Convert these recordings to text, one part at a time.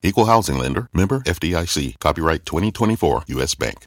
Equal housing lender, member FDIC, copyright 2024 US Bank.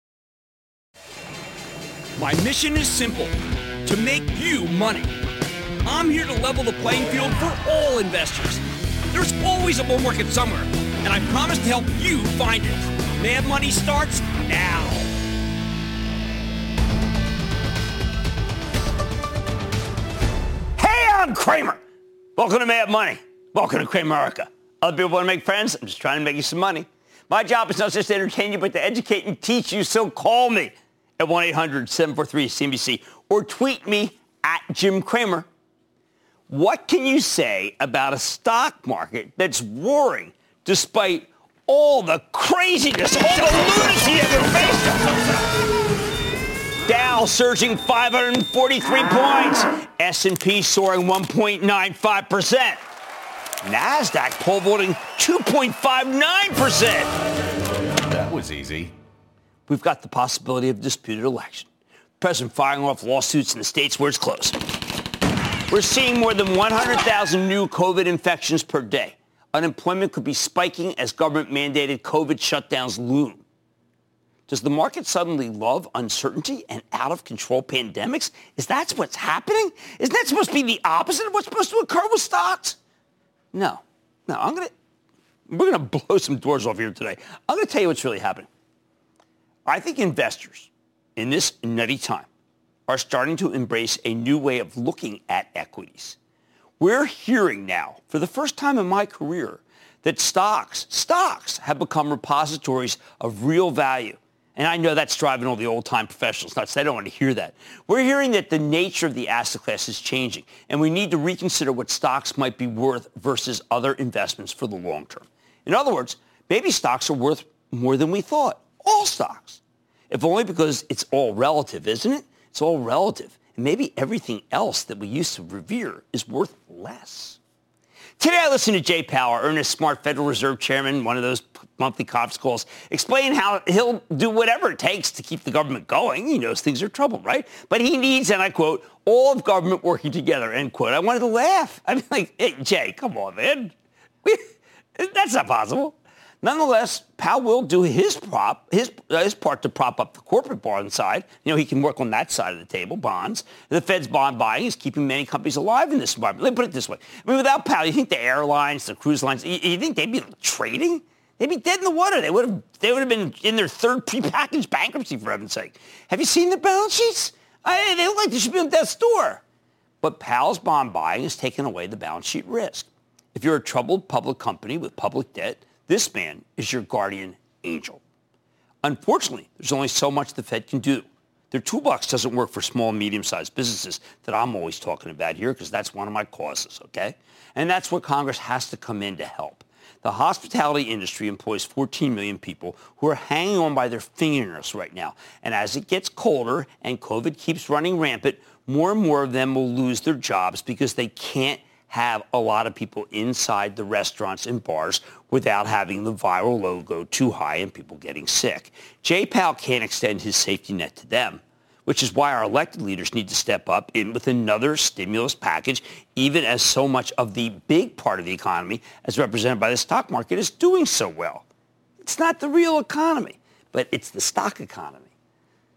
My mission is simple to make you money. I'm here to level the playing field for all investors. There's always a bull market somewhere, and I promise to help you find it. Mad Money starts now. Hey, I'm Cramer. Welcome to Mad Money. Welcome to Cramerica. Other people want to make friends. I'm just trying to make you some money. My job is not just to entertain you, but to educate and teach you. So call me at 1-800-743-CNBC or tweet me at Jim Cramer. What can you say about a stock market that's roaring despite all the craziness, all the lunacy of your face? Dow surging 543 points. S&P soaring 1.95%. NASDAQ pole vaulting 2.59%. That was easy. We've got the possibility of disputed election. President firing off lawsuits in the states where it's closed. We're seeing more than 100,000 new COVID infections per day. Unemployment could be spiking as government-mandated COVID shutdowns loom. Does the market suddenly love uncertainty and out-of-control pandemics? Is that what's happening? Isn't that supposed to be the opposite of what's supposed to occur with stocks? No. No, I'm going to, we're going to blow some doors off here today. I'm going to tell you what's really happening. I think investors in this nutty time are starting to embrace a new way of looking at equities. We're hearing now, for the first time in my career, that stocks, stocks have become repositories of real value. And I know that's driving all the old-time professionals nuts. They don't want to hear that. We're hearing that the nature of the asset class is changing, and we need to reconsider what stocks might be worth versus other investments for the long term. In other words, maybe stocks are worth more than we thought. All stocks if only because it's all relative, isn't it? It's all relative. And maybe everything else that we used to revere is worth less. Today I listened to Jay Powell, earnest, smart Federal Reserve Chairman, one of those monthly conference calls, explain how he'll do whatever it takes to keep the government going. He knows things are trouble, right? But he needs, and I quote, all of government working together, end quote. I wanted to laugh. I mean, like, hey, Jay, come on, man. that's not possible. Nonetheless, Powell will do his prop, his, uh, his part to prop up the corporate bond side. You know, he can work on that side of the table, bonds. The Fed's bond buying is keeping many companies alive in this environment. Let me put it this way. I mean, without Powell, you think the airlines, the cruise lines, you, you think they'd be trading? They'd be dead in the water. They would have, they would have been in their third prepackaged bankruptcy, for heaven's sake. Have you seen the balance sheets? I, they look like they should be on death's door. But Powell's bond buying has taken away the balance sheet risk. If you're a troubled public company with public debt, this man is your guardian angel. Unfortunately, there's only so much the Fed can do. Their toolbox doesn't work for small and medium-sized businesses that I'm always talking about here because that's one of my causes, okay? And that's where Congress has to come in to help. The hospitality industry employs 14 million people who are hanging on by their fingernails right now. And as it gets colder and COVID keeps running rampant, more and more of them will lose their jobs because they can't have a lot of people inside the restaurants and bars without having the viral load go too high and people getting sick. Powell can't extend his safety net to them, which is why our elected leaders need to step up in with another stimulus package, even as so much of the big part of the economy, as represented by the stock market, is doing so well. It's not the real economy, but it's the stock economy.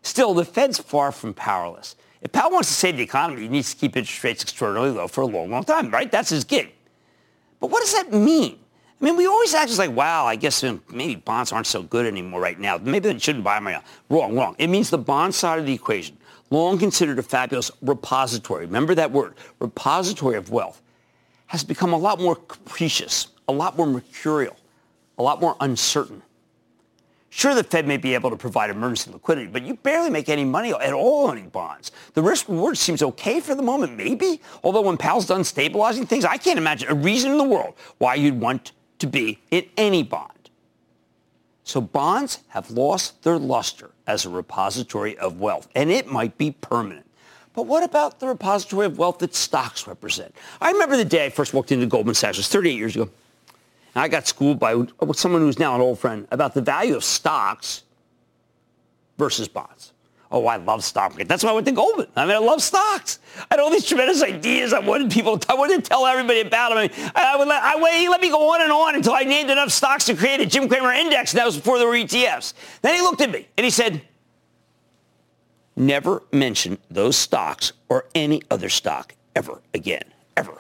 Still, the Fed's far from powerless. If Powell wants to save the economy, he needs to keep interest rates extraordinarily low for a long, long time, right? That's his gig. But what does that mean? I mean, we always act as like, wow, I guess maybe bonds aren't so good anymore right now. Maybe they shouldn't buy them right now. Wrong, wrong. It means the bond side of the equation, long considered a fabulous repository. Remember that word, repository of wealth, has become a lot more capricious, a lot more mercurial, a lot more uncertain. Sure, the Fed may be able to provide emergency liquidity, but you barely make any money at all owning bonds. The risk reward seems okay for the moment, maybe. Although when Powell's done stabilizing things, I can't imagine a reason in the world why you'd want to be in any bond. So bonds have lost their luster as a repository of wealth, and it might be permanent. But what about the repository of wealth that stocks represent? I remember the day I first walked into Goldman Sachs, it was 38 years ago. And I got schooled by someone who's now an old friend about the value of stocks versus bonds. Oh, I love stock market. That's why I went to Goldman. I mean, I love stocks. I had all these tremendous ideas. I wanted people. To, I wanted to tell everybody about them. I, mean, I would let, I, let me go on and on until I named enough stocks to create a Jim Cramer index. And that was before there were ETFs. Then he looked at me and he said, "Never mention those stocks or any other stock ever again, ever."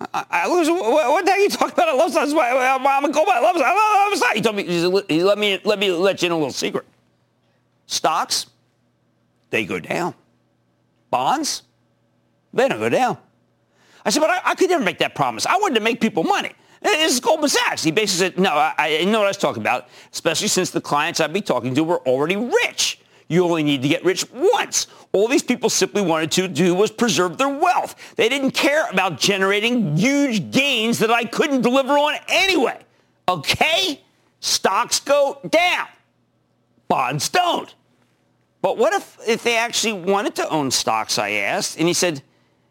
I, I what, what the heck are you talking about? I love stocks. I'm a Goldman. I love stocks. I love stocks. He told me. He let me let me let you in a little secret. Stocks they go down. Bonds, they don't go down. I said, but I, I could never make that promise. I wanted to make people money. This is Goldman Sachs. He basically said, no, I, I know what I was talking about, especially since the clients I'd be talking to were already rich. You only need to get rich once. All these people simply wanted to do was preserve their wealth. They didn't care about generating huge gains that I couldn't deliver on anyway. Okay? Stocks go down. Bonds don't. But what if, if they actually wanted to own stocks, I asked. And he said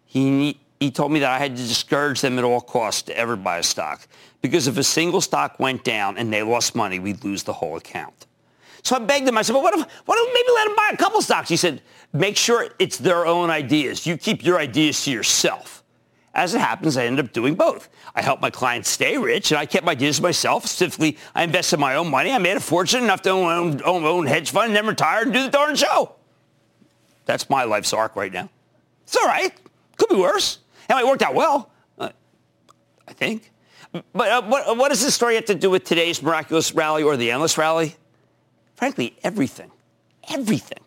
he, he told me that I had to discourage them at all costs to ever buy a stock. Because if a single stock went down and they lost money, we'd lose the whole account. So I begged him. I said, well, what if, what if maybe let them buy a couple stocks? He said, make sure it's their own ideas. You keep your ideas to yourself. As it happens, I ended up doing both. I helped my clients stay rich, and I kept my ideas to myself. Specifically, I invested my own money. I made a fortune enough to own, own, own hedge fund, and then retire and do the darn show. That's my life's arc right now. It's all right. Could be worse. And it worked out well, uh, I think. But uh, what, what does this story have to do with today's miraculous rally or the endless rally? Frankly, everything. Everything.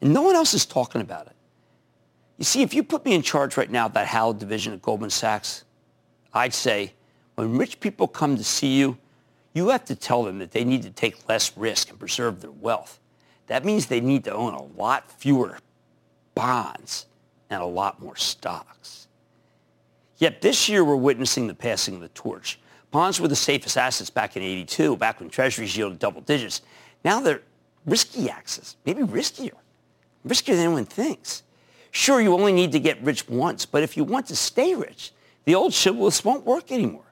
And no one else is talking about it. You see, if you put me in charge right now of that Howard division at Goldman Sachs, I'd say when rich people come to see you, you have to tell them that they need to take less risk and preserve their wealth. That means they need to own a lot fewer bonds and a lot more stocks. Yet this year we're witnessing the passing of the torch. Bonds were the safest assets back in 82, back when treasuries yielded double digits. Now they're risky assets, maybe riskier, riskier than anyone thinks. Sure, you only need to get rich once, but if you want to stay rich, the old chivalrous won't work anymore.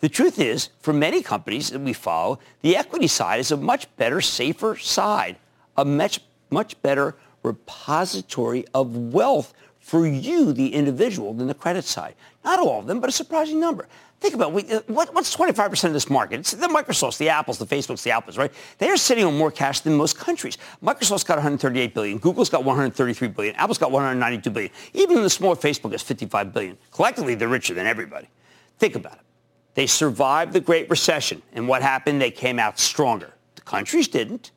The truth is, for many companies that we follow, the equity side is a much better, safer side, a much, much better repository of wealth for you, the individual, than the credit side. Not all of them, but a surprising number. Think about uh, what, what's 25% of this market? It's the Microsofts, the Apples, the Facebooks, the Apples, right? They are sitting on more cash than most countries. Microsoft's got 138 billion. Google's got 133 billion. Apple's got 192 billion. Even the smaller Facebook has 55 billion. Collectively, they're richer than everybody. Think about it. They survived the Great Recession, and what happened? They came out stronger. The countries didn't.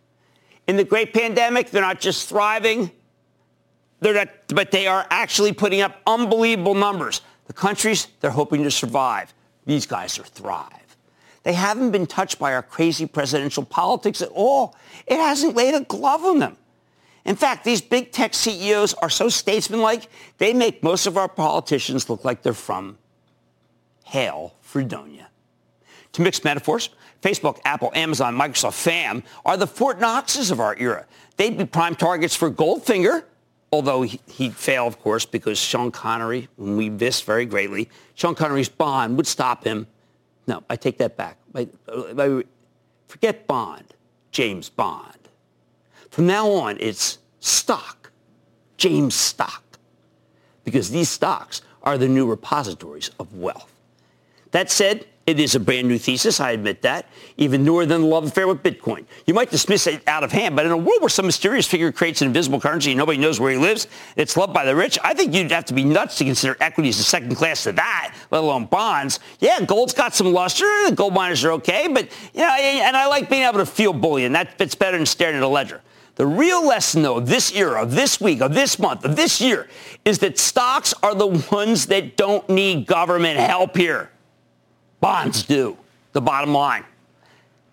In the Great Pandemic, they're not just thriving, they're not, but they are actually putting up unbelievable numbers. The countries, they're hoping to survive. These guys are thrive. They haven't been touched by our crazy presidential politics at all. It hasn't laid a glove on them. In fact, these big tech CEOs are so statesmanlike, they make most of our politicians look like they're from Hail Freedonia. To mix metaphors, Facebook, Apple, Amazon, Microsoft, FAM are the Fort Knoxes of our era. They'd be prime targets for Goldfinger, although he, he'd fail, of course, because Sean Connery, whom we miss very greatly, Sean Connery's Bond would stop him. No, I take that back. I, forget Bond, James Bond. From now on, it's stock, James stock, because these stocks are the new repositories of wealth. That said, It is a brand new thesis, I admit that, even newer than the love affair with Bitcoin. You might dismiss it out of hand, but in a world where some mysterious figure creates an invisible currency and nobody knows where he lives, it's loved by the rich, I think you'd have to be nuts to consider equities a second class to that, let alone bonds. Yeah, gold's got some luster, the gold miners are okay, but, you know, and I like being able to feel bullion. That fits better than staring at a ledger. The real lesson, though, of this era, of this week, of this month, of this year, is that stocks are the ones that don't need government help here. Bonds do, the bottom line.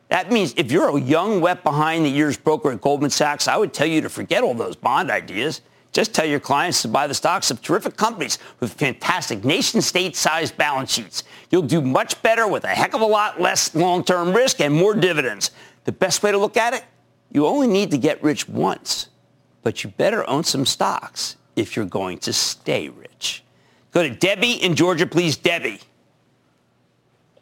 That means if you're a young, wet behind the ears broker at Goldman Sachs, I would tell you to forget all those bond ideas. Just tell your clients to buy the stocks of terrific companies with fantastic nation state sized balance sheets. You'll do much better with a heck of a lot less long term risk and more dividends. The best way to look at it? You only need to get rich once, but you better own some stocks if you're going to stay rich. Go to Debbie in Georgia, please, Debbie.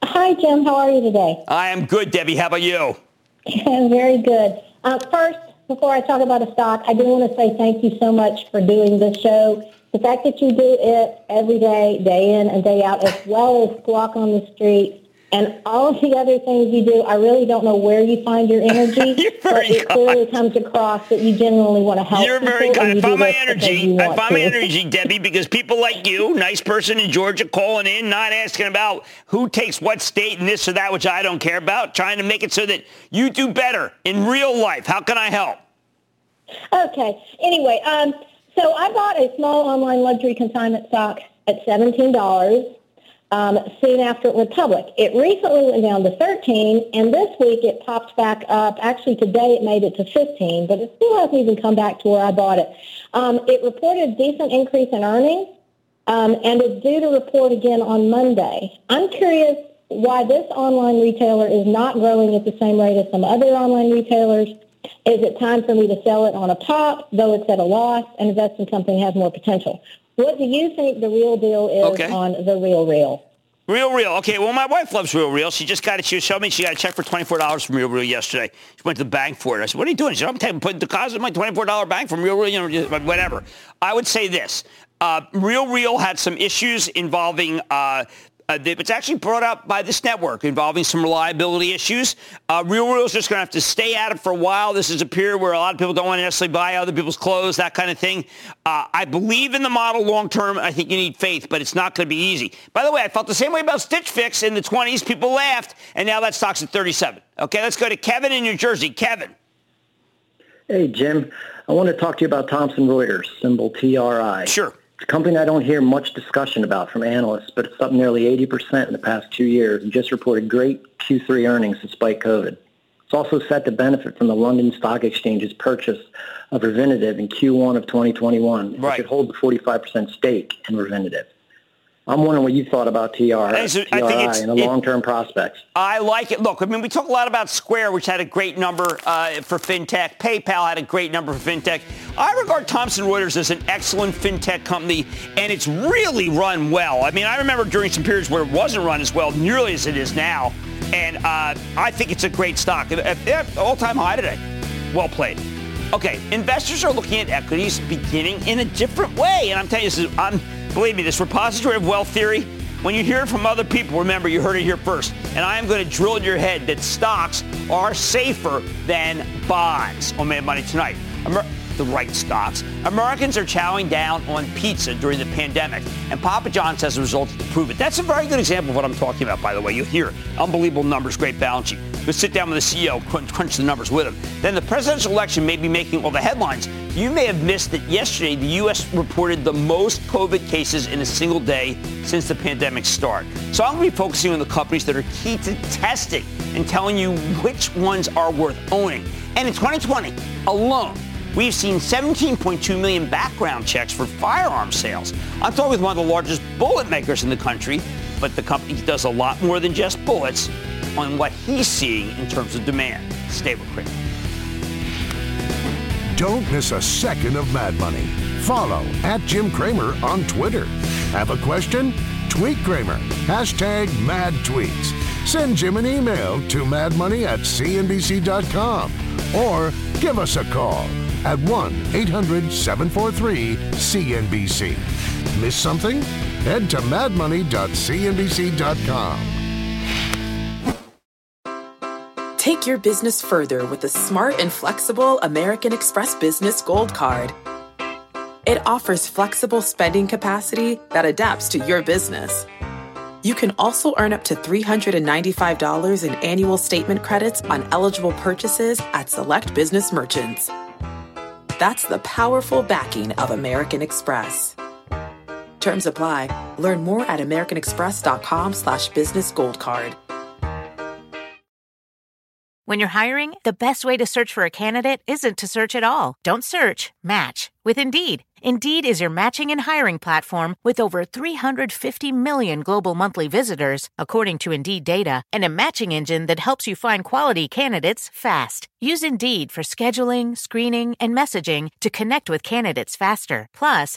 Hi, Jim. How are you today? I am good, Debbie. How about you? Very good. Uh, first, before I talk about a stock, I do want to say thank you so much for doing this show. The fact that you do it every day, day in and day out, as well as Squawk on the Street, and all of the other things you do, I really don't know where you find your energy, but it kind. clearly comes across that you genuinely want to help. You're very kind. I find my energy. I find my energy, Debbie, because people like you, nice person in Georgia, calling in, not asking about who takes what state and this or that, which I don't care about, trying to make it so that you do better in real life. How can I help? Okay. Anyway, um, so I bought a small online luxury consignment stock at seventeen dollars um, soon after it went public. It recently went down to 13, and this week it popped back up. Actually, today it made it to 15, but it still hasn't even come back to where I bought it. Um, it reported a decent increase in earnings, um, and it's due to report again on Monday. I'm curious why this online retailer is not growing at the same rate as some other online retailers. Is it time for me to sell it on a pop, though it's at a loss, and invest in something that has more potential? What do you think the real deal is okay. on the real real? Real Real. Okay, well, my wife loves Real Real. She just got it. She showed me she got a check for $24 from Real Real yesterday. She went to the bank for it. I said, what are you doing? She said, I'm taking, putting deposit in my $24 bank from Real Real, you know, whatever. I would say this. Uh, Real Real had some issues involving uh, uh, it's actually brought up by this network involving some reliability issues. Uh, Real Real is just going to have to stay at it for a while. This is a period where a lot of people don't want to necessarily buy other people's clothes, that kind of thing. Uh, I believe in the model long term. I think you need faith, but it's not going to be easy. By the way, I felt the same way about Stitch Fix in the 20s. People laughed, and now that stock's at 37. Okay, let's go to Kevin in New Jersey. Kevin. Hey, Jim. I want to talk to you about Thomson Reuters, symbol TRI. Sure. It's a company I don't hear much discussion about from analysts, but it's up nearly 80% in the past two years and just reported great Q3 earnings despite COVID. It's also set to benefit from the London Stock Exchange's purchase of Refinitiv in Q1 of 2021. Right. It should hold the 45% stake in Refinitiv. I'm wondering what you thought about TR, TRI and the long-term prospects. I like it. Look, I mean, we talk a lot about Square, which had a great number uh, for fintech. PayPal had a great number for fintech. I regard Thomson Reuters as an excellent fintech company, and it's really run well. I mean, I remember during some periods where it wasn't run as well, nearly as it is now, and uh, I think it's a great stock. All-time high today. Well played. Okay, investors are looking at equities beginning in a different way, and I'm telling you, this is, I'm Believe me, this repository of wealth theory, when you hear it from other people, remember you heard it here first. And I am going to drill in your head that stocks are safer than bonds on Mad Money tonight. The right stocks. Americans are chowing down on pizza during the pandemic, and Papa John's has the results to prove it. That's a very good example of what I'm talking about, by the way. You'll hear unbelievable numbers, great balance sheet. But sit down with the CEO, crunch the numbers with him. Then the presidential election may be making all the headlines. You may have missed that yesterday the U.S. reported the most COVID cases in a single day since the pandemic start. So I'm going to be focusing on the companies that are key to testing and telling you which ones are worth owning. And in 2020 alone, We've seen 17.2 million background checks for firearm sales. I'm talking with one of the largest bullet makers in the country, but the company does a lot more than just bullets on what he's seeing in terms of demand. Stay with. Don't miss a second of Mad Money. Follow at Jim Cramer on Twitter. Have a question? Tweet Cramer. Hashtag mad tweets. Send Jim an email to madmoney at cnbc.com or give us a call at 1 800 743 CNBC. Miss something? Head to madmoney.cnbc.com. Take your business further with the smart and flexible American Express Business Gold Card. It offers flexible spending capacity that adapts to your business. You can also earn up to $395 in annual statement credits on eligible purchases at select business merchants. That's the powerful backing of American Express. Terms apply. Learn more at americanexpress.com slash business gold card. When you're hiring, the best way to search for a candidate isn't to search at all. Don't search, match with Indeed. Indeed is your matching and hiring platform with over 350 million global monthly visitors, according to Indeed data, and a matching engine that helps you find quality candidates fast. Use Indeed for scheduling, screening, and messaging to connect with candidates faster. Plus,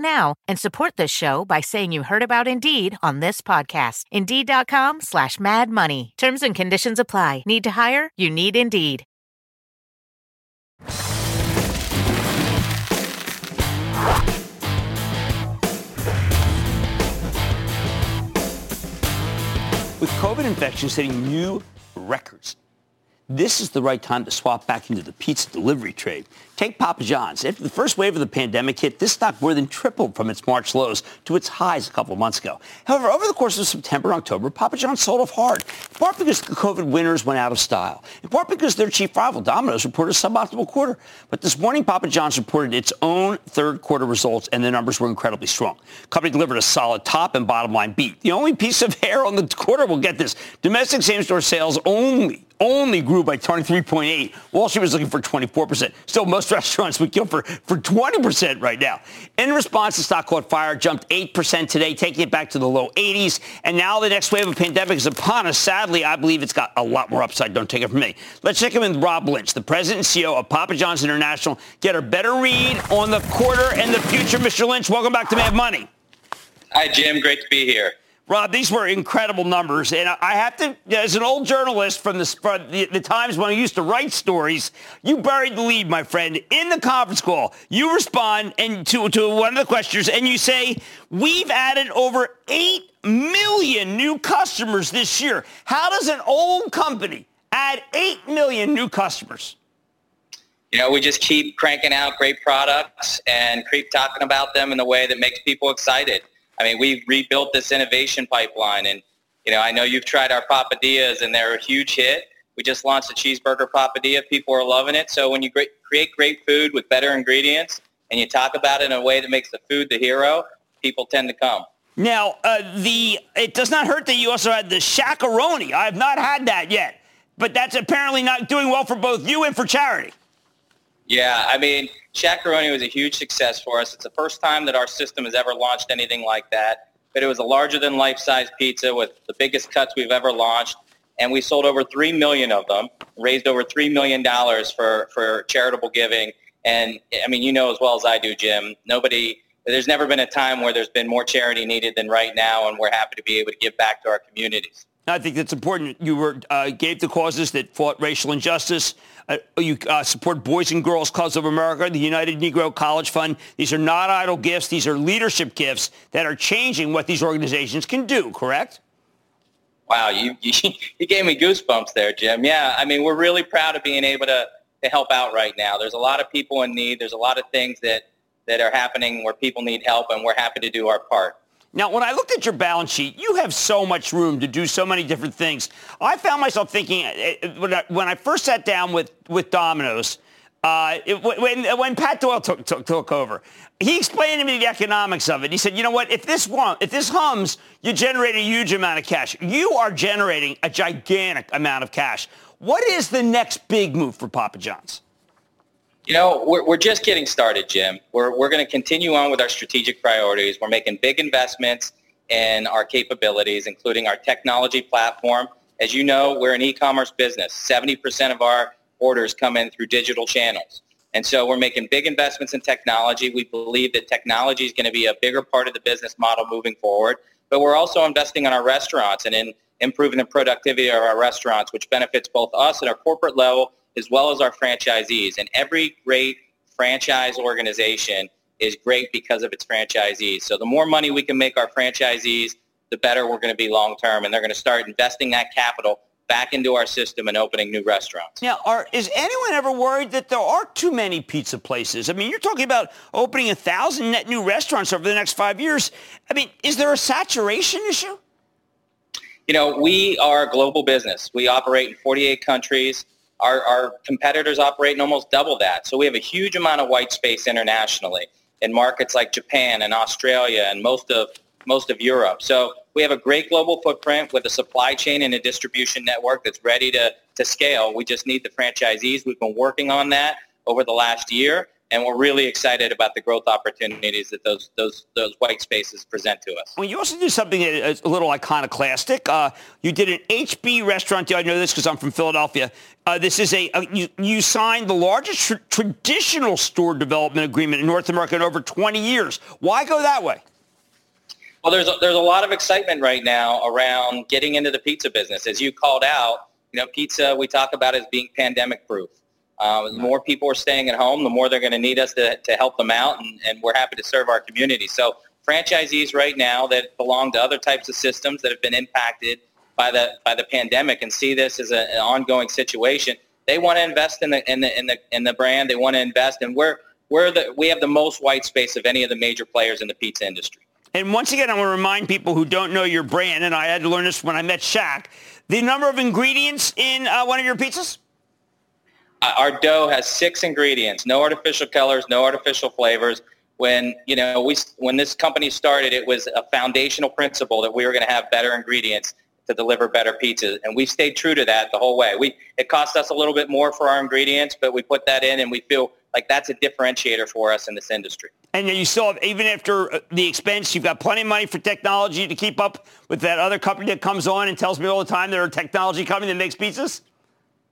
now and support this show by saying you heard about Indeed on this podcast. Indeed.com slash Mad Money. Terms and conditions apply. Need to hire? You need Indeed. With COVID infections hitting new records, this is the right time to swap back into the pizza delivery trade. Take Papa John's. After the first wave of the pandemic hit, this stock more than tripled from its March lows to its highs a couple of months ago. However, over the course of September and October, Papa John's sold off hard, in part because the COVID winners went out of style, in part because their chief rival, Domino's, reported a suboptimal quarter. But this morning, Papa John's reported its own third quarter results, and the numbers were incredibly strong. The company delivered a solid top and bottom line beat. The only piece of hair on the quarter, we'll get this, domestic same-store sales only only grew by 23.8. Wall Street was looking for 24%. Still, most restaurants would kill for, for 20% right now. In response, the stock caught fire, jumped 8% today, taking it back to the low 80s. And now the next wave of pandemic is upon us. Sadly, I believe it's got a lot more upside. Don't take it from me. Let's check in with Rob Lynch, the president and CEO of Papa John's International. Get a better read on the quarter and the future. Mr. Lynch, welcome back to Mad Money. Hi, Jim. Great to be here. Rob, these were incredible numbers, and I have to, as an old journalist from the, the, the, times when I used to write stories, you buried the lead, my friend, in the conference call. You respond and to, to one of the questions, and you say, we've added over 8 million new customers this year. How does an old company add 8 million new customers? You know, we just keep cranking out great products and keep talking about them in a way that makes people excited. I mean, we've rebuilt this innovation pipeline, and you know, I know you've tried our papadias, and they're a huge hit. We just launched a cheeseburger papadia. People are loving it. So when you create great food with better ingredients, and you talk about it in a way that makes the food the hero, people tend to come. Now, uh, the it does not hurt that you also had the Shaq-a-Roni. I have not had that yet, but that's apparently not doing well for both you and for charity. Yeah, I mean, Shaq-a-Roni was a huge success for us. It's the first time that our system has ever launched anything like that. But it was a larger-than-life-size pizza with the biggest cuts we've ever launched. And we sold over 3 million of them, raised over $3 million for, for charitable giving. And, I mean, you know as well as I do, Jim, nobody, there's never been a time where there's been more charity needed than right now, and we're happy to be able to give back to our communities. I think that's important. You were uh, gave the causes that fought racial injustice. Uh, you uh, support Boys and Girls Clubs of America, the United Negro College Fund. These are not idle gifts. These are leadership gifts that are changing what these organizations can do. Correct? Wow, you, you, you gave me goosebumps there, Jim. Yeah, I mean, we're really proud of being able to, to help out right now. There's a lot of people in need. There's a lot of things that, that are happening where people need help, and we're happy to do our part. Now, when I looked at your balance sheet, you have so much room to do so many different things. I found myself thinking eh, eh, when I, when I first sat down with, with Domino's, uh, it, when, when Pat Doyle took, took, took, over, he explained to me the economics of it. He said, you know what, if this, one, if this hums, you generate a huge amount of cash. You are generating a gigantic amount of cash. What is the next big move for Papa John's? You know, we're, we're just getting started, Jim. We're, we're going to continue on with our strategic priorities. We're making big investments in our capabilities, including our technology platform As you know, we're an e-commerce business. 70% of our orders come in through digital channels. And so we're making big investments in technology. We believe that technology is going to be a bigger part of the business model moving forward. But we're also investing in our restaurants and in improving the productivity of our restaurants, which benefits both us at our corporate level as well as our franchisees. And every great franchise organization is great because of its franchisees. So the more money we can make our franchisees, the better we're going to be long term. And they're going to start investing that capital back into our system and opening new restaurants. Now, are, is anyone ever worried that there are too many pizza places? I mean, you're talking about opening a thousand net new restaurants over the next five years. I mean, is there a saturation issue? You know, we are a global business. We operate in 48 countries. Our, our competitors operate in almost double that. So we have a huge amount of white space internationally in markets like Japan and Australia and most of most of Europe. So we have a great global footprint with a supply chain and a distribution network that's ready to, to scale. We just need the franchisees. We've been working on that over the last year, and we're really excited about the growth opportunities that those those those white spaces present to us. Well, you also do something a little iconoclastic. Uh, you did an HB restaurant deal. I know this because I'm from Philadelphia. Uh, this is a, a, you, you signed the largest tr- traditional store development agreement in North America in over 20 years. Why go that way? Well, there's a, there's a lot of excitement right now around getting into the pizza business. As you called out, you know, pizza we talk about as being pandemic proof. Uh, the more people are staying at home, the more they're going to need us to, to help them out, and, and we're happy to serve our community. So franchisees right now that belong to other types of systems that have been impacted by the by the pandemic and see this as a, an ongoing situation, they want to invest in the in the in the in the brand. They want to invest, and we're we're the we have the most white space of any of the major players in the pizza industry. And once again, I want to remind people who don't know your brand, and I had to learn this when I met Shaq, the number of ingredients in uh, one of your pizzas? Uh, our dough has six ingredients, no artificial colors, no artificial flavors. When, you know, we, when this company started, it was a foundational principle that we were going to have better ingredients to deliver better pizzas. And we stayed true to that the whole way. We, it cost us a little bit more for our ingredients, but we put that in and we feel like that's a differentiator for us in this industry. And you still have, even after uh, the expense, you've got plenty of money for technology to keep up with that other company that comes on and tells me all the time they're a technology company that makes pizzas?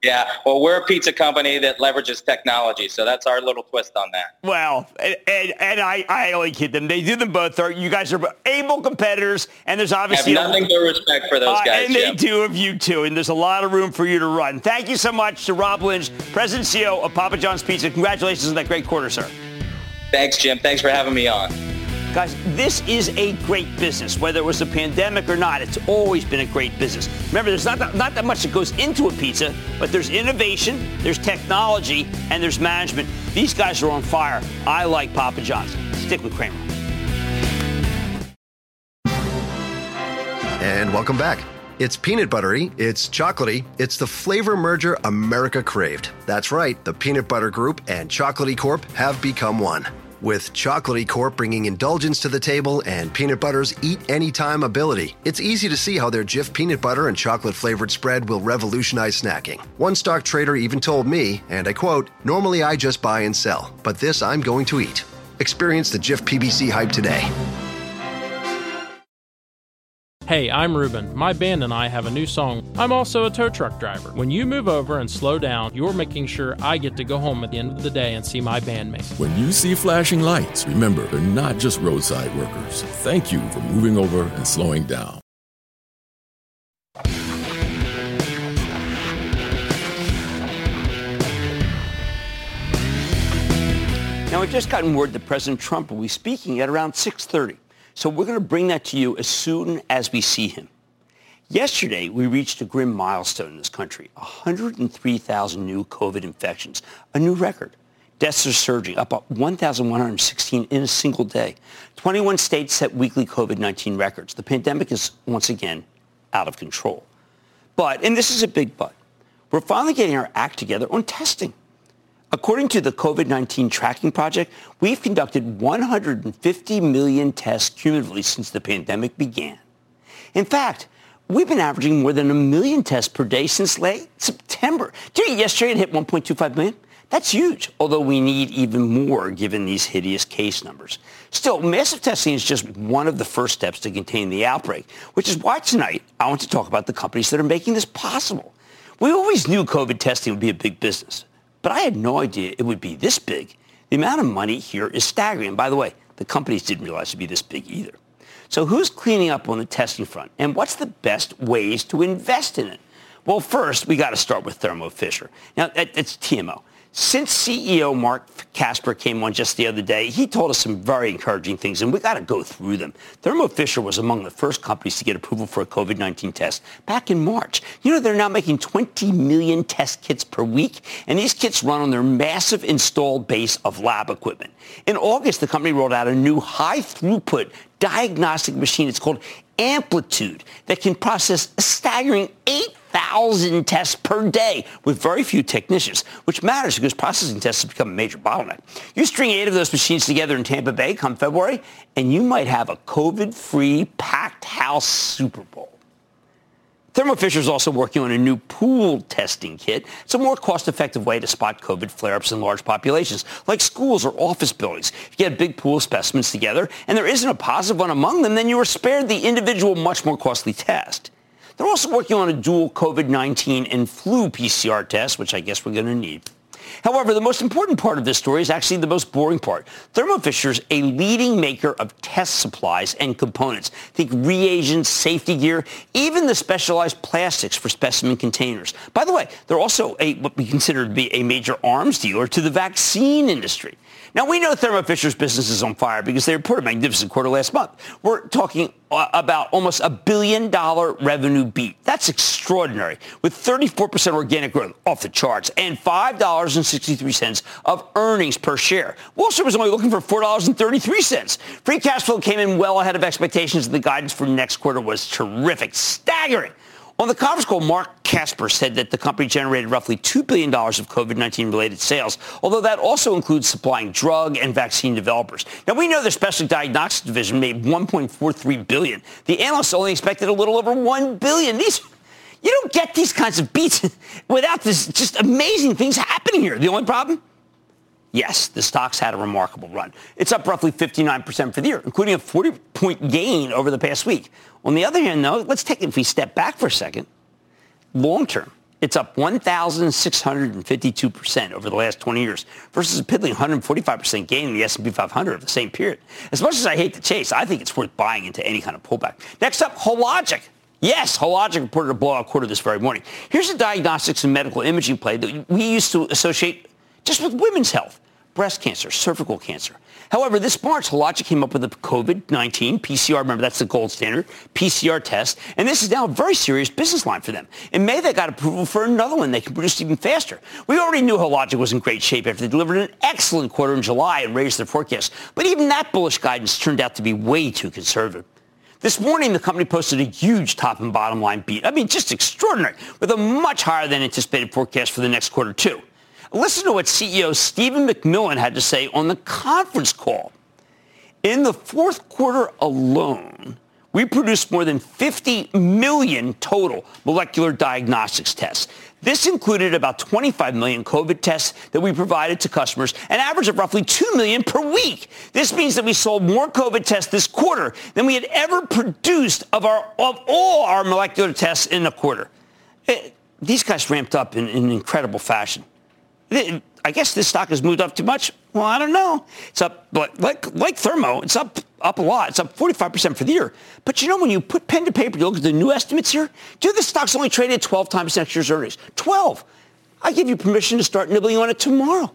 Yeah, well, we're a pizza company that leverages technology, so that's our little twist on that. Well, and, and, and I, I only kid them. They do them both. You guys are able competitors, and there's obviously I have nothing but respect for those guys. Uh, and Jim. they do of you too, and there's a lot of room for you to run. Thank you so much to Rob Lynch, President CEO of Papa John's Pizza. Congratulations on that great quarter, sir. Thanks, Jim. Thanks for having me on. Guys, this is a great business. Whether it was a pandemic or not, it's always been a great business. Remember, there's not that, not that much that goes into a pizza, but there's innovation, there's technology, and there's management. These guys are on fire. I like Papa John's. Stick with Cramer. And welcome back. It's peanut buttery, it's chocolatey, it's the flavor merger America craved. That's right, the Peanut Butter Group and Chocolatey Corp have become one. With Chocolatey Corp bringing indulgence to the table and Peanut Butter's eat anytime ability, it's easy to see how their Jif peanut butter and chocolate flavored spread will revolutionize snacking. One stock trader even told me, and I quote, Normally I just buy and sell, but this I'm going to eat. Experience the Jif PBC hype today. Hey, I'm Ruben. My band and I have a new song. I'm also a tow truck driver. When you move over and slow down, you're making sure I get to go home at the end of the day and see my bandmates. When you see flashing lights, remember they're not just roadside workers. Thank you for moving over and slowing down. Now, we've just gotten word that President Trump will be speaking at around 630. So we're going to bring that to you as soon as we see him. Yesterday, we reached a grim milestone in this country, 103,000 new COVID infections, a new record. Deaths are surging, up 1,116 in a single day. 21 states set weekly COVID-19 records. The pandemic is once again out of control. But, and this is a big but, we're finally getting our act together on testing. According to the COVID-19 tracking project, we've conducted 150 million tests cumulatively since the pandemic began. In fact, we've been averaging more than a million tests per day since late September. Did yesterday it hit 1.25 million? That's huge, although we need even more given these hideous case numbers. Still, massive testing is just one of the first steps to contain the outbreak, which is why tonight I want to talk about the companies that are making this possible. We always knew COVID testing would be a big business, but I had no idea it would be this big. The amount of money here is staggering. And by the way, the companies didn't realize it would be this big either. So who's cleaning up on the testing front? And what's the best ways to invest in it? Well, first, we got to start with Thermo Fisher. Now, it's TMO. Since CEO Marc Casper came on just the other day, he told us some very encouraging things, and we got to go through them. Thermo Fisher was among the first companies to get approval for a COVID-19 test back in March. You know, they're now making 20 million test kits per week, and these kits run on their massive installed base of lab equipment. In August, the company rolled out a new high-throughput diagnostic machine. It's called Amplitude that can process a staggering 8,000 tests per day with very few technicians, which matters because processing tests have become a major bottleneck. You string eight of those machines together in Tampa Bay come February, and you might have a COVID-free packed house Super Bowl. Thermo Fisher is also working on a new pool testing kit. It's a more cost-effective way to spot COVID flare-ups in large populations, like schools or office buildings. If you get big pool specimens together and there isn't a positive one among them, then you are spared the individual, much more costly test. They're also working on a dual COVID-19 and flu PCR test, which I guess we're going to need. However, the most important part of this story is actually the most boring part. Thermo Fisher's a leading maker of test supplies and components. Think reagents, safety gear, even the specialized plastics for specimen containers. By the way, they're also a, what we consider to be a major arms dealer to the vaccine industry. Now, we know Thermo Fisher's business is on fire because they reported a magnificent quarter last month. We're talking uh, about almost a billion dollar revenue beat. That's extraordinary with 34% organic growth off the charts and $5.63 of earnings per share. Wall Street was only looking for $4.33. Free cash flow came in well ahead of expectations and the guidance for next quarter was terrific, staggering. On the conference call, Marc Casper said that the company generated roughly $2 billion of COVID-19 related sales, although that also includes supplying drug and vaccine developers. Now, we know their specialty diagnostics division made 1.43 billion. The analysts only expected a little over 1 billion. These, you don't get these kinds of beats without this just amazing things happening here. The only problem? Yes, the stock's had a remarkable run. It's up roughly 59% for the year, including a 40-point gain over the past week. On the other hand, though, let's take if we step back for a second. Long term, it's up 1,652% over the last 20 years versus a piddling 145% gain in the S&P 500 of the same period. As much as I hate to chase, I think it's worth buying into any kind of pullback. Next up, Hologic. Yes, Hologic reported a blowout quarter this very morning. Here's a diagnostics and medical imaging play that we used to associate just with women's health, breast cancer, cervical cancer. However, this March, Hologic came up with a COVID-19 PCR. Remember, that's the gold standard PCR test. And this is now a very serious business line for them. In May, they got approval for another one they can produce even faster. We already knew Hologic was in great shape after they delivered an excellent quarter in July and raised their forecast. But even that bullish guidance turned out to be way too conservative. This morning, the company posted a huge top and bottom line beat. I mean, just extraordinary, with a much higher than anticipated forecast for the next quarter, too. Listen to what CEO Stephen MacMillan had to say on the conference call. In the fourth quarter alone, we produced more than 50 million total molecular diagnostics tests. This included about 25 million COVID tests that we provided to customers, an average of roughly 2 million per week. This means that we sold more COVID tests this quarter than we had ever produced of, our, of all our molecular tests in a quarter. It, eh, these guys ramped up in, in incredible fashion. I guess this stock has moved up too much. Well, I don't know. It's up, but like, like Thermo, it's up up a lot. It's up 45% for the year. But you know, when you put pen to paper, you look at the new estimates here, do the stock's only traded 12 times next year's earnings. 12. I give you permission to start nibbling on it tomorrow.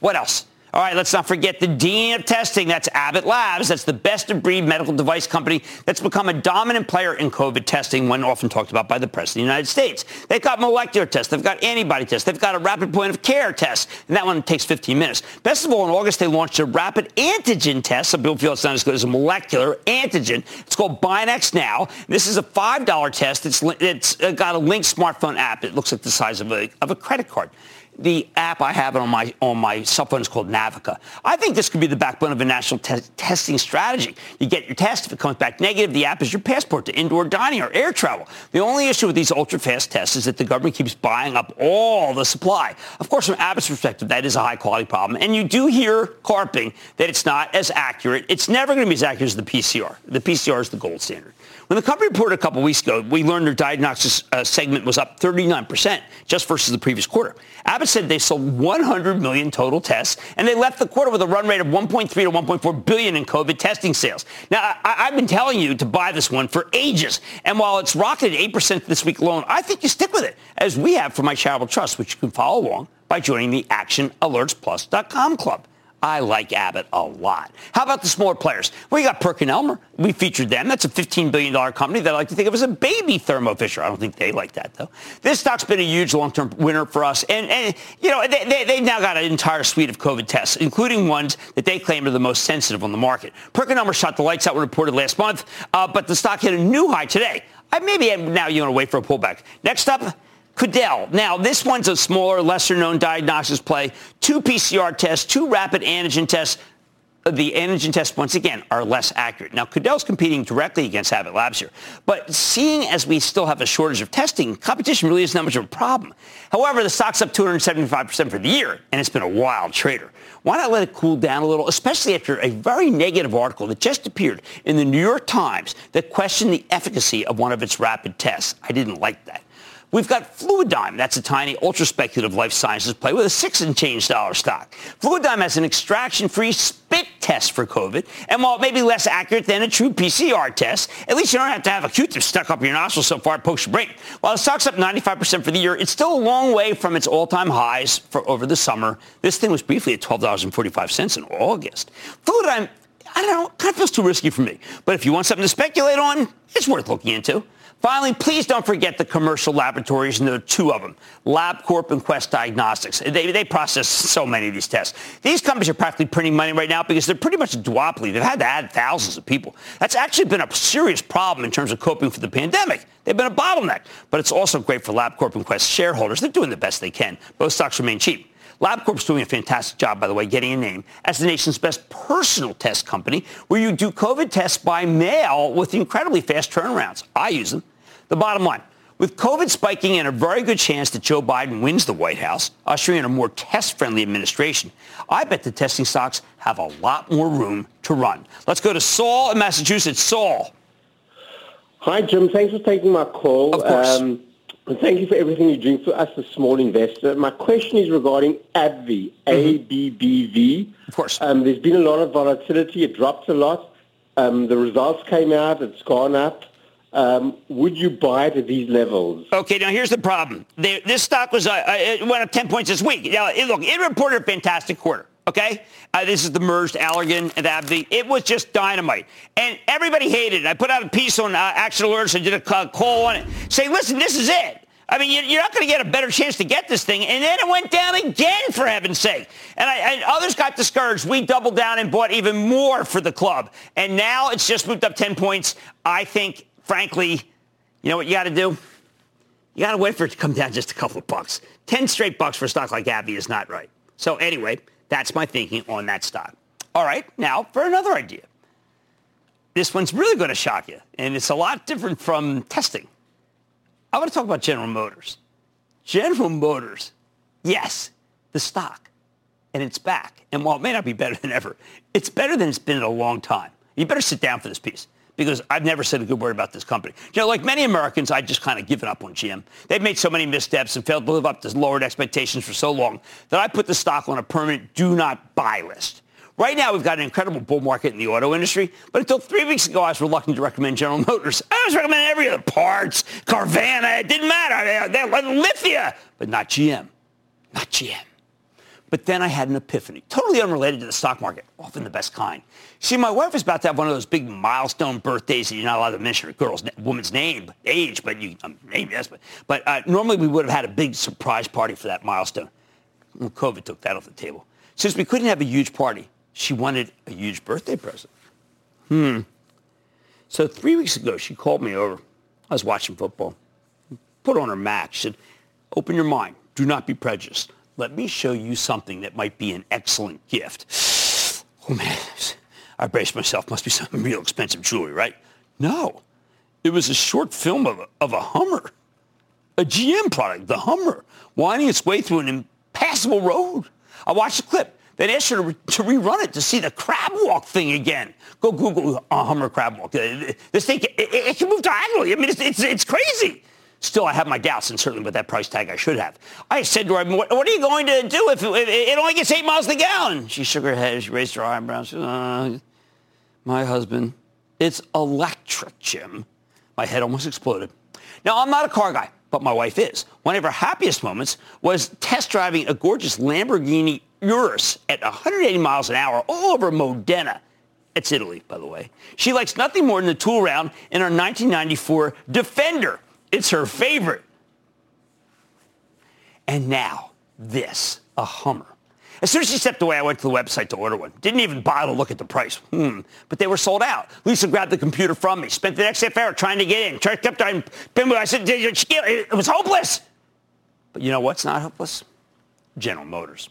What else? All right, let's not forget the dean of testing. That's Abbott Labs. That's the best of breed medical device company that's become a dominant player in COVID testing, when often talked about by the press of the United States. They've got molecular tests. They've got antibody tests. They've got a rapid point of care test. And that one takes 15 minutes. Best of all, in August, they launched a rapid antigen test. Some people feel it's not as good as a molecular antigen. It's called Binax Now. This is a $5 test. It's, it's uh, got a linked smartphone app. It looks like the size of a, of a credit card. The app I have on my on my cell phone is called Navica. I think this could be the backbone of a national te- testing strategy. You get your test. If it comes back negative, the app is your passport to indoor dining or air travel. The only issue with these ultra-fast tests is that the government keeps buying up all the supply. Of course, from Abbott's perspective, that is a high-quality problem. And you do hear carping that it's not as accurate. It's never going to be as accurate as the PCR. The PCR is the gold standard. When the company reported a couple weeks ago, we learned their diagnostics uh, segment was up 39% just versus the previous quarter. Abbott said they sold 100 million total tests, and they left the quarter with a run rate of 1.3 to 1.4 billion in COVID testing sales. Now, I, have been telling you to buy this one for ages, and while it's rocketed 8% this week alone, I think you stick with it, as we have for my charitable trust, which you can follow along by joining the ActionAlertsPlus.com club. I like Abbott a lot. How about the smaller players? You got PerkinElmer. We featured them. That's a $15 billion company that I like to think of as a baby Thermo Fisher. I don't think they like that, though. This stock's been a huge long-term winner for us. And, and you know, they, they, they've now got an entire suite of COVID tests, including ones that they claim are the most sensitive on the market. PerkinElmer shot the lights out when reported last month, uh, but the stock hit a new high today. Uh, maybe now you want to wait for a pullback. Next up, Quidel. Now, this one's a smaller, lesser-known diagnostics play. Two PCR tests, two rapid antigen tests. The antigen tests, once again, are less accurate. Now, Quidel's competing directly against Abbott Labs here. But seeing as we still have a shortage of testing, competition really isn't that much of a problem. However, the stock's up 275% for the year, and it's been a wild trader. Why not let it cool down a little, especially after a very negative article that just appeared in the New York Times that questioned the efficacy of one of its rapid tests? I didn't like that. We've got Fluidigm. That's a tiny ultra-speculative life sciences play with a six and change dollar stock. Fluidigm has an extraction-free spit test for COVID. And while it may be less accurate than a true PCR test, at least you don't have to have a Q-tip stuck up your nostril so far it pokes your brain. While the stock's up 95% for the year, it's still a long way from its all-time highs for over the summer. This thing was briefly at $12.45 in August. Fluidigm I don't know, kind of feels too risky for me. But if you want something to speculate on, it's worth looking into. Finally, please don't forget the commercial laboratories, and there are two of them, LabCorp and Quest Diagnostics. They, they process so many of these tests. These companies are practically printing money right now because they're pretty much a duopoly. They've had to add thousands of people. That's actually been a serious problem in terms of coping for the pandemic. They've been a bottleneck, but it's also great for LabCorp and Quest shareholders. They're doing the best they can. Both stocks remain cheap. LabCorp's doing a fantastic job, by the way, getting a name as the nation's best personal test company where you do COVID tests by mail with incredibly fast turnarounds. I use them. The bottom line, with COVID spiking and a very good chance that Joe Biden wins the White House, ushering in a more test-friendly administration, I bet the testing stocks have a lot more room to run. Let's go to Saul in Massachusetts. Saul. Hi, Jim. Thanks for taking my call. Of course. Um, and thank you for everything you're doing for us, the small investor. My question is regarding AbbVie, mm-hmm. A-B-B-V. Of course. Um, there's been a lot of volatility. It dropped a lot. Um, the results came out. It's gone up. Um, would you buy it at these levels? Okay, now here's the problem. This stock was uh, uh it went up 10 points this week. Now, it, look, it reported a fantastic quarter. Okay, uh, this is the merged Allergan and AbbVie. It was just dynamite, and everybody hated it. I put out a piece on uh, Action Alerts. I did a call on it, saying, "Listen, this is it." I mean, you're not going to get a better chance to get this thing. And then it went down again, for heaven's sake. And, I, and, others got discouraged. We doubled down and bought even more for the club. And now it's just moved up 10 points. I think frankly, you know what you got to do? You got to wait for it to come down just a couple of bucks. 10 straight bucks for a stock like AbbVie is not right. So anyway, that's my thinking on that stock. All right, now for another idea. This one's really going to shock you, and it's a lot different from testing. I want to talk about General Motors. General Motors, yes, the stock, and it's back. And while it may not be better than ever, it's better than it's been in a long time. You better sit down for this piece because I've never said a good word about this company. You know, like many Americans, I just kind of given up on GM. They've made so many missteps and failed to live up to lowered expectations for so long that I put the stock on a permanent do not buy list. Right now, we've got an incredible bull market in the auto industry, but until three weeks ago, I was reluctant to recommend General Motors. I was recommending every other parts, Carvana, it didn't matter. They, they, Lithia, but not GM. Not GM. But then I had an epiphany, totally unrelated to the stock market, often the best kind. See, my wife is about to have one of those big milestone birthdays that you're not allowed to mention a girl's woman's name, age, but you um, name yes, but but uh, normally we would have had a big surprise party for that milestone. Well, COVID took that off the table. Since we couldn't have a huge party, she wanted a huge birthday present. Hmm. So three weeks ago, she called me over. I was watching football. Put on her Mac. She said, "Open your mind. Do not be prejudiced." Let me show you something that might be an excellent gift. Oh man, I braced myself. Must be some real expensive jewelry, right? No, it was a short film of a, of a Hummer, a GM product, the Hummer, winding its way through an impassable road. I watched the clip. Then asked her to, to, rerun it to see the crab walk thing again. Go Google a Hummer crab walk. Uh, this thing, it, it can move diagonally. I mean, it's, it's, it's crazy. Still, I have my doubts, and certainly with that price tag, I should have. I said to her, what, what are you going to do if, if, it only gets eight miles a gallon? She shook her head. She raised her eyebrows. She said, uh, my husband, it's electric, Jim. My head almost exploded. Now, I'm not a car guy, but my wife is. One of her happiest moments was test driving a gorgeous Lamborghini Urus at 180 miles an hour all over Modena. It's Italy, by the way. She likes nothing more than the tool around in her 1994 Defender. It's her favorite. And now, this, a Hummer. As soon as she stepped away, I went to the website to order one. Didn't even bother to look at the price. Hmm. But they were sold out. Lisa grabbed the computer from me, spent the next half hour trying to get in. Kept trying. I said, it was hopeless. But you know what's not hopeless? General Motors.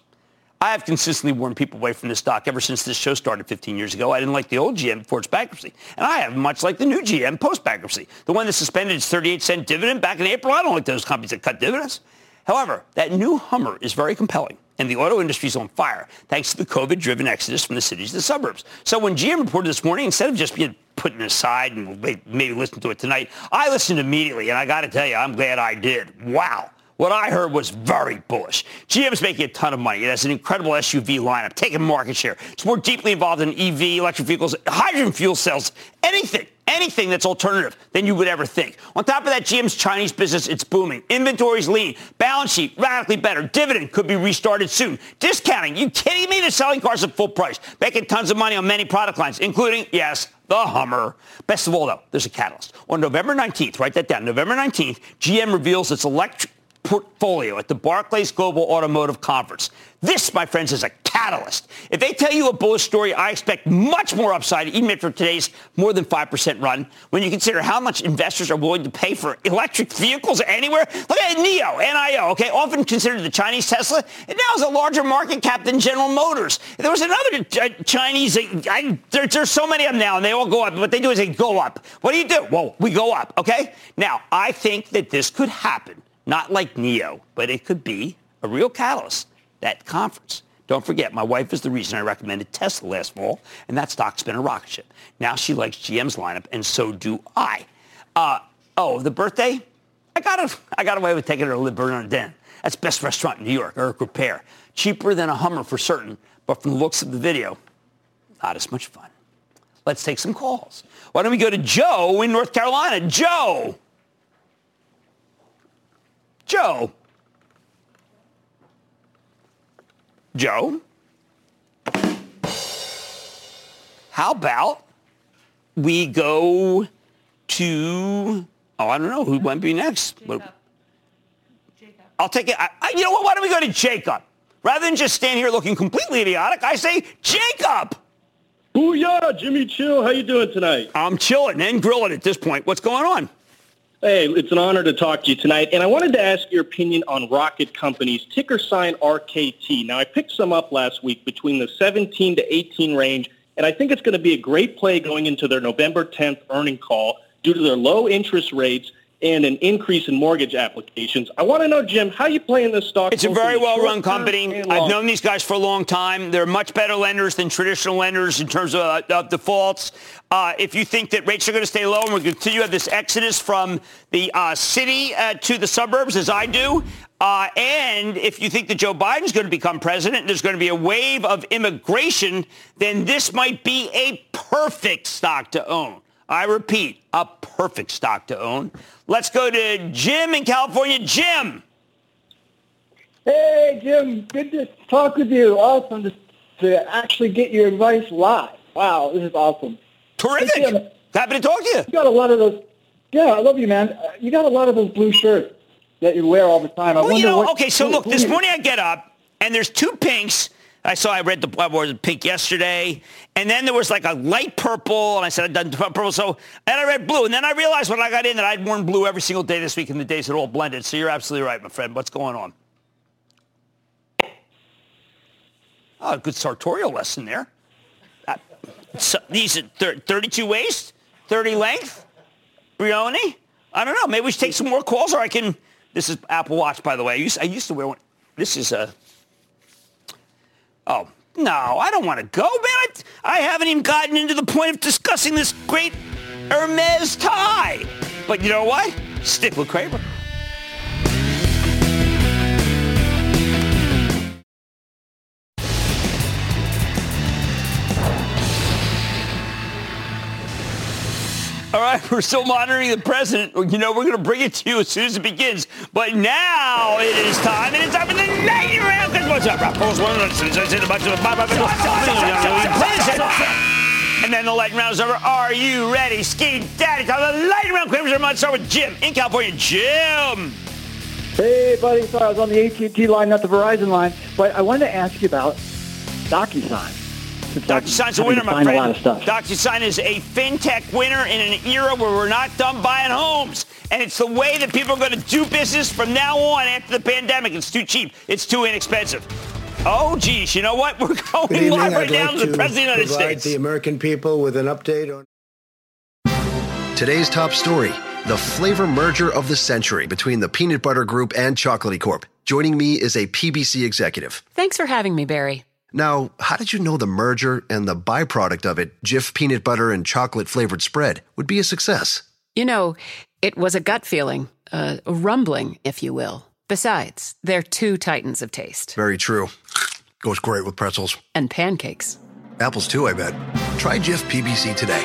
I have consistently warned people away from this stock ever since this show started 15 years ago. I didn't like the old GM before its bankruptcy. And I have much like the new GM post-bankruptcy. The one that suspended its 38 cent dividend back in April. I don't like those companies that cut dividends. However, that new Hummer is very compelling and the auto industry is on fire thanks to the COVID-driven exodus from the cities to the suburbs. So when GM reported this morning, instead of just being put it aside and maybe listen to it tonight, I listened immediately, and I got to tell you, I'm glad I did. Wow. What I heard was very bullish. GM's making a ton of money. It has an incredible SUV lineup, taking market share. It's more deeply involved in EV, electric vehicles, hydrogen fuel cells, anything anything that's alternative than you would ever think. On top of that, GM's Chinese business, it's booming. Inventory's lean. Balance sheet, radically better. Dividend could be restarted soon. Discounting, you kidding me? They're selling cars at full price, making tons of money on many product lines, including, yes, the Hummer. Best of all, though, there's a catalyst. On November 19th, write that down, November 19th, GM reveals its electric portfolio at the Barclays Global Automotive Conference. This, my friends, is a catalyst. If they tell you a bullish story, I expect much more upside, even after today's more than 5% run. When you consider how much investors are willing to pay for electric vehicles anywhere, look at NIO, NIO, okay, often considered the Chinese Tesla. It now has a larger market cap than General Motors. There was another uh, Chinese, I, there, there's so many of them now, and they all go up. What they do is they go up. What do you do? Well, we go up, okay? Now, I think that this could happen not like NIO, but it could be a real catalyst, that conference. Don't forget, my wife is the reason I recommended Tesla last fall, and that stock's been a rocket ship. Now she likes GM's lineup, and so do I. Uh, oh, the birthday? I got, a, I got away with taking her to Le Bernardin. That's best restaurant in New York, Eric Ripert. Cheaper than a Hummer for certain, but from the looks of the video, not as much fun. Let's take some calls. Why don't we go to Joe in North Carolina? Joe! Joe. Joe. How about we go to, oh, I don't know, who might be next? Jacob. Jacob. I'll take it. I, I, you know what? Why don't we go to Jacob? Rather than just stand here looking completely idiotic, I say Jacob. Booyah, Jimmy Chill. How you doing tonight? I'm chilling and grilling at this point. What's going on? Hey, it's an honor to talk to you tonight. And I wanted to ask your opinion on Rocket Companies, ticker sign RKT. Now, I picked some up last week between the 17 to 18 range, and I think it's going to be a great play going into their November 10th earning call due to their low interest rates and an increase in mortgage applications. I want to know, Jim, how you playing this stock? It's a very well-run company. I've known these guys for a long time. They're much better lenders than traditional lenders in terms of, uh, of defaults. Uh, if you think that rates are going to stay low and we're going to continue to have this exodus from the uh, city uh, to the suburbs, as I do, uh, and if you think that Joe Biden's going to become president and there's going to be a wave of immigration, then this might be a perfect stock to own. I repeat, a perfect stock to own. Let's go to Jim in California. Jim. Hey, Jim. Good to talk with you. Awesome to, to actually get your advice live. Wow, this is awesome. Terrific. Hey, Jim, Happy to talk to you. You got a lot of those. Yeah, I love you, man. Uh, you got a lot of those blue shirts that you wear all the time. I well, you know, what, okay, so look, this morning I get up and there's two pinks I saw I read the I wore the pink yesterday, and then there was like a light purple, and I said I'd done purple, so and I read blue, and then I realized when I got in that I'd worn blue every single day this week, and the days had all blended. So you're absolutely right, my friend. What's going on? Oh, good sartorial lesson there. Uh, so these are thir- 32 waist, 30 length, Brioni. I don't know. Maybe we should take some more calls, or I can. This is Apple Watch, by the way. I used, I used to wear one. This is a. Oh no, I don't want to go, man. I, I haven't even gotten into the point of discussing this great Hermes tie. But you know what? Stick with Cramer. All right, we're still monitoring the president. You know, we're going to bring it to you as soon as it begins. But now it is time, and it's time for the lightning round. What's up, Rob? Pulls one, and then the lightning round is over. Are you ready? Ski Daddy, time the lightning round. Quavers, I'm start with Jim in California. Jim. Hey, buddy. Sorry, I was on the AT&T line, not the Verizon line. But I wanted to ask you about DocuSign. DocuSign's a winner, my friend. DocuSign is a fintech winner in an era where we're not done buying homes. And it's the way that people are going to do business from now on after the pandemic. It's too cheap. It's too inexpensive. Oh, geez. You know what? We're going Good evening. live right I'd now like to the President of the United provide States. the American people with an update on. Today's top story the flavor merger of the century between the Peanut Butter Group and Chocolatey Corp. Joining me is a PBC executive. Thanks for having me, Barry. Now, how did you know the merger and the byproduct of it, Jif peanut butter and chocolate flavored spread, would be a success? You know, it was a gut feeling, uh, a rumbling, if you will. Besides, they're two titans of taste. Very true. Goes great with pretzels. And pancakes. Apples too, I bet. Try Jif PBC today.